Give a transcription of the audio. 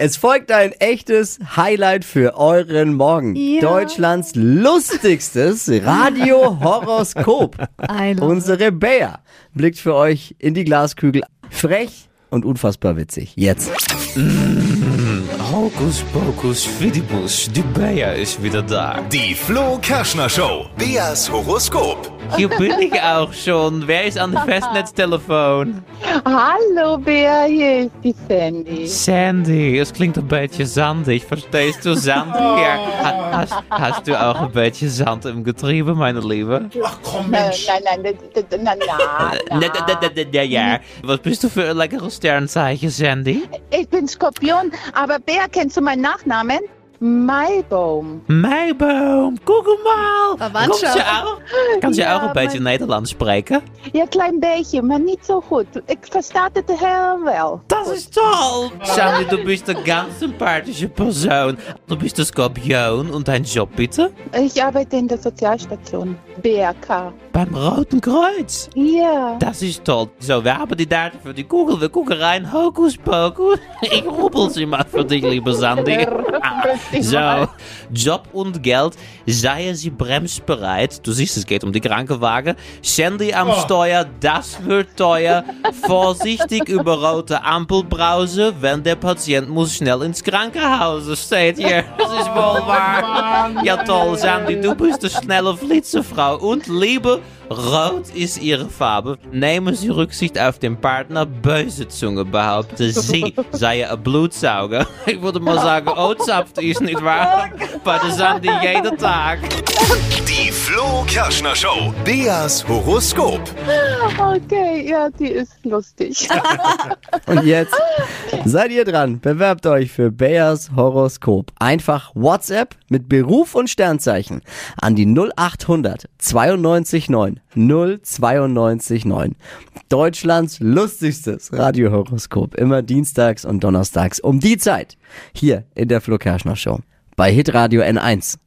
Es folgt ein echtes Highlight für euren Morgen. Ja. Deutschlands lustigstes Radio-Horoskop. Unsere Bea blickt für euch in die Glaskügel. Frech und unfassbar witzig. Jetzt. Hokus pokus fidibus, die Bea ist wieder da. Die Flo Kerschner Show. Beas Horoskop. Hier bin ich auch schon. Wer ist an dem Festnetztelefon? Hallo Bea, hier ist die Sandy. Sandy, es klingt een beetje zandig. Verstehst du Sand hier? Ha- Hast, hast du auch ein bisschen Sand im Getriebe, meine Liebe? Nein, nein, nein, nein, nein, nein, Ne, ne, ne, ne, ne, ja. Was bist du für ein leckeres Sternzeichen, Sandy? Ich bin Skorpion, aber Bea, kennst du meinen Nachnamen? Maibaum. Meiboom, guck mal. Kannst je kan je Ja, ook een beetje maar- Nederlands spreken? Ja, klein beetje, maar niet zo goed. Ik versta het heel wel. Das ist toll. Sandy, du bist eine ganz sympathische Person. Du bist ein Skorpion und dein Job bitte? Ich arbeite in der Sozialstation. BRK. Beim Roten Kreuz. Ja. Das ist toll. So, wir haben die Daten für die Kugel. Wir gucken rein. Hokus pokus. Ich rubbel sie mal für dich, liebe Sandy. So, Job und Geld. Seien Sie bremsbereit. Du siehst, es geht um die Krankenwagen. Sandy am Steuer, das wird teuer. Vorsichtig über rote Ampel brausen, wenn der Patient muss schnell ins Krankenhaus. Steht hier. Das ist wohl wahr. Ja toll, Sandy, du bist eine schnelle Flitzefrau. Und Liebe, rot ist ihre Farbe. Nehmen Sie Rücksicht auf den Partner. Böse Zunge behaupten, sie sei ein Blutsauger. Ich würde mal sagen, Ozapft ist nicht wahr. Bei der Sandy jeder Tag. Die Flo Kerschner Show. Beas Horoskop. Okay, ja, die ist lustig. Und jetzt seid ihr dran. Bewerbt euch für Beas Horoskop. Einfach WhatsApp mit Beruf und Sternzeichen an die 0800 92 9 092 9. Deutschlands lustigstes Radiohoroskop. Immer dienstags und donnerstags um die Zeit. Hier in der Flo Kerschner Show. Bei Hitradio N1.